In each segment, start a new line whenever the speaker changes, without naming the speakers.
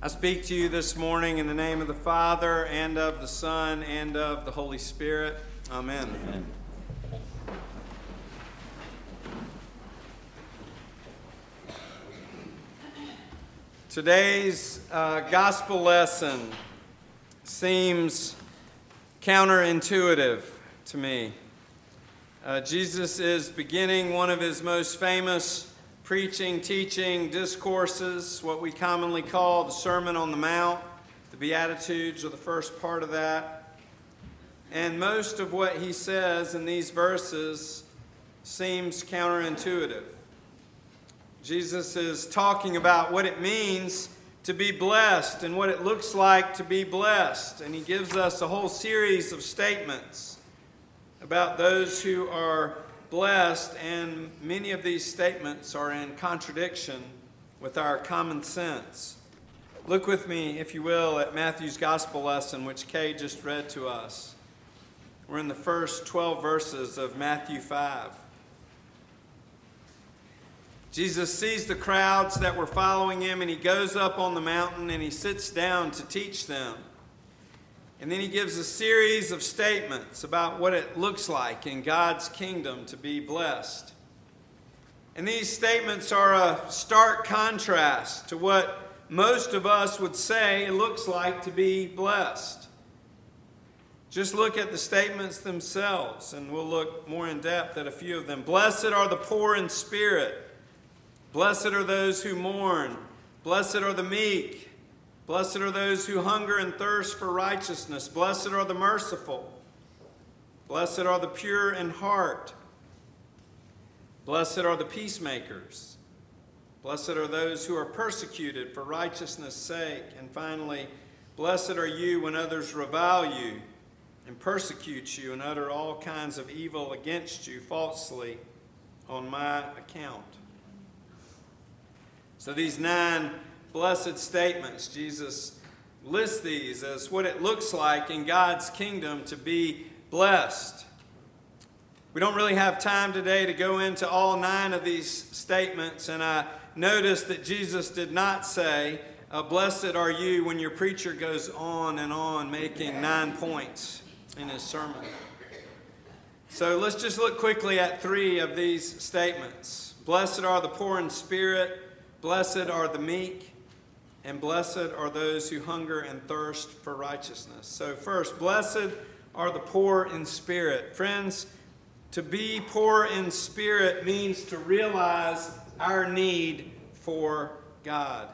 I speak to you this morning in the name of the Father, and of the Son, and of the Holy Spirit. Amen. Amen. Today's uh, gospel lesson seems counterintuitive to me. Uh, Jesus is beginning one of his most famous preaching, teaching, discourses, what we commonly call the Sermon on the Mount. The Beatitudes are the first part of that. And most of what he says in these verses seems counterintuitive. Jesus is talking about what it means to be blessed and what it looks like to be blessed. And he gives us a whole series of statements about those who are blessed, and many of these statements are in contradiction with our common sense. Look with me, if you will, at Matthew's gospel lesson, which Kay just read to us. We're in the first 12 verses of Matthew 5. Jesus sees the crowds that were following him, and he goes up on the mountain and he sits down to teach them. And then he gives a series of statements about what it looks like in God's kingdom to be blessed. And these statements are a stark contrast to what most of us would say it looks like to be blessed. Just look at the statements themselves, and we'll look more in depth at a few of them. Blessed are the poor in spirit. Blessed are those who mourn. Blessed are the meek. Blessed are those who hunger and thirst for righteousness. Blessed are the merciful. Blessed are the pure in heart. Blessed are the peacemakers. Blessed are those who are persecuted for righteousness' sake. And finally, blessed are you when others revile you and persecute you and utter all kinds of evil against you falsely on my account. So, these nine blessed statements, Jesus lists these as what it looks like in God's kingdom to be blessed. We don't really have time today to go into all nine of these statements, and I noticed that Jesus did not say, uh, Blessed are you when your preacher goes on and on making nine points in his sermon. So let's just look quickly at three of these statements. Blessed are the poor in spirit. Blessed are the meek, and blessed are those who hunger and thirst for righteousness. So, first, blessed are the poor in spirit. Friends, to be poor in spirit means to realize our need for God.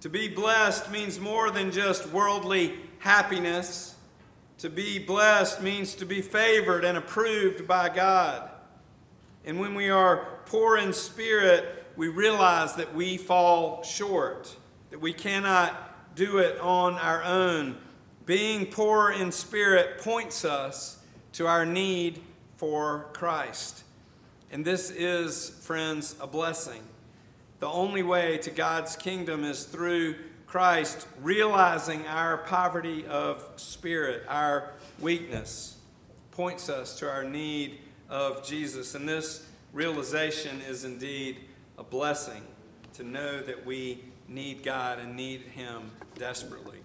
To be blessed means more than just worldly happiness. To be blessed means to be favored and approved by God. And when we are poor in spirit, we realize that we fall short, that we cannot do it on our own. Being poor in spirit points us to our need for Christ. And this is, friends, a blessing. The only way to God's kingdom is through Christ realizing our poverty of spirit, our weakness, points us to our need of Jesus. And this realization is indeed a blessing to know that we need God and need Him desperately.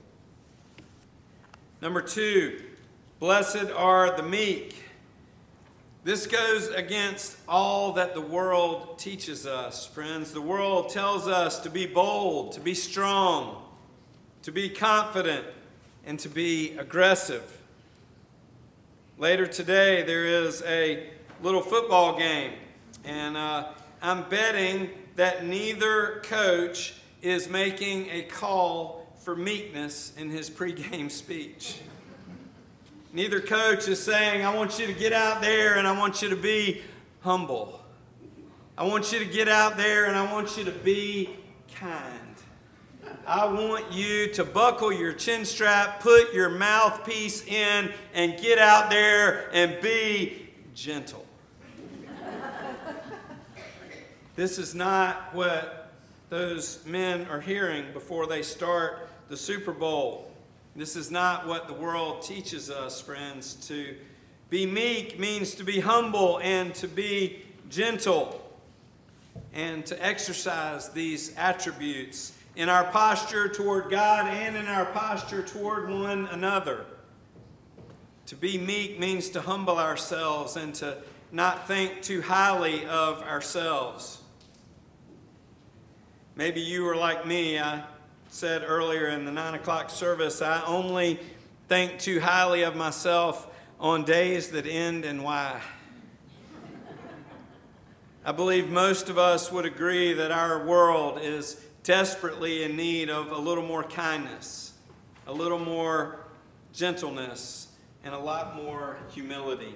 Number two, blessed are the meek. This goes against all that the world teaches us, friends. The world tells us to be bold, to be strong, to be confident, and to be aggressive. Later today, there is a little football game, and uh, I'm betting that neither coach is making a call for meekness in his pregame speech. Neither coach is saying, I want you to get out there and I want you to be humble. I want you to get out there and I want you to be kind. I want you to buckle your chin strap, put your mouthpiece in, and get out there and be gentle. This is not what those men are hearing before they start the Super Bowl. This is not what the world teaches us, friends. To be meek means to be humble and to be gentle and to exercise these attributes in our posture toward God and in our posture toward one another. To be meek means to humble ourselves and to not think too highly of ourselves. Maybe you are like me. I said earlier in the 9 o'clock service, I only think too highly of myself on days that end in Y. I believe most of us would agree that our world is desperately in need of a little more kindness, a little more gentleness, and a lot more humility.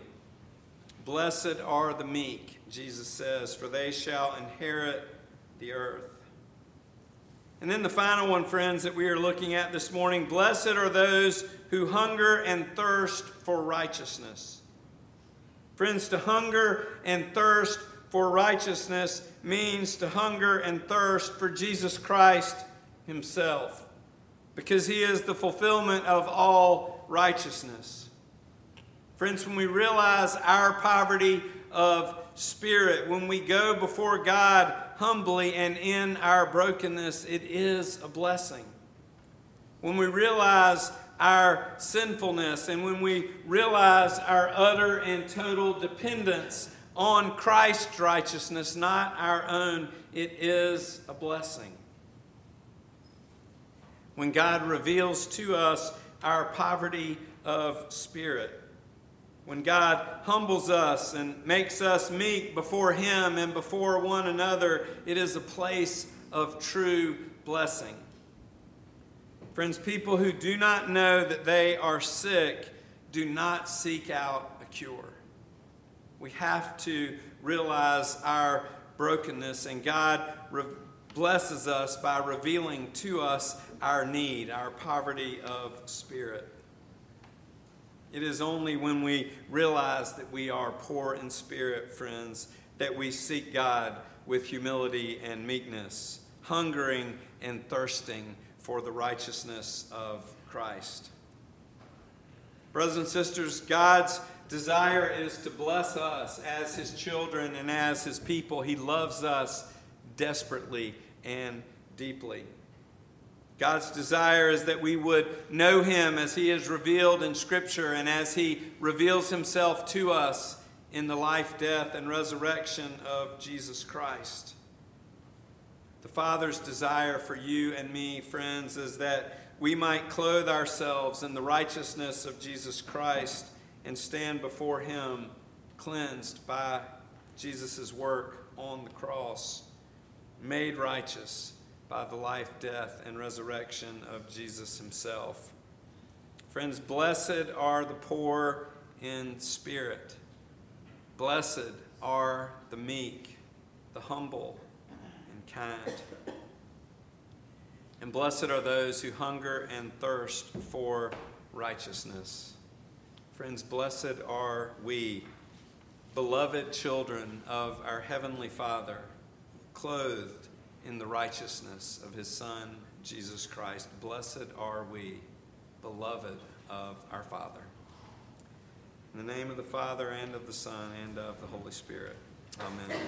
Blessed are the meek, Jesus says, for they shall inherit the earth. And then the final one, friends, that we are looking at this morning blessed are those who hunger and thirst for righteousness. Friends, to hunger and thirst for righteousness means to hunger and thirst for Jesus Christ Himself, because He is the fulfillment of all righteousness. Friends, when we realize our poverty of spirit, when we go before God humbly and in our brokenness, it is a blessing. When we realize our sinfulness and when we realize our utter and total dependence on Christ's righteousness, not our own, it is a blessing. When God reveals to us our poverty of spirit, when God humbles us and makes us meek before Him and before one another, it is a place of true blessing. Friends, people who do not know that they are sick do not seek out a cure. We have to realize our brokenness, and God re- blesses us by revealing to us our need, our poverty of spirit. It is only when we realize that we are poor in spirit, friends, that we seek God with humility and meekness, hungering and thirsting for the righteousness of Christ. Brothers and sisters, God's desire is to bless us as His children and as His people. He loves us desperately and deeply. God's desire is that we would know Him as He is revealed in Scripture and as He reveals Himself to us in the life, death, and resurrection of Jesus Christ. The Father's desire for you and me, friends, is that we might clothe ourselves in the righteousness of Jesus Christ and stand before Him cleansed by Jesus' work on the cross, made righteous by the life, death, and resurrection of Jesus himself. Friends, blessed are the poor in spirit. Blessed are the meek, the humble, and kind. And blessed are those who hunger and thirst for righteousness. Friends, blessed are we, beloved children of our Heavenly Father, clothed in the righteousness of his Son, Jesus Christ. Blessed are we, beloved of our Father. In the name of the Father, and of the Son, and of the Holy Spirit. Amen.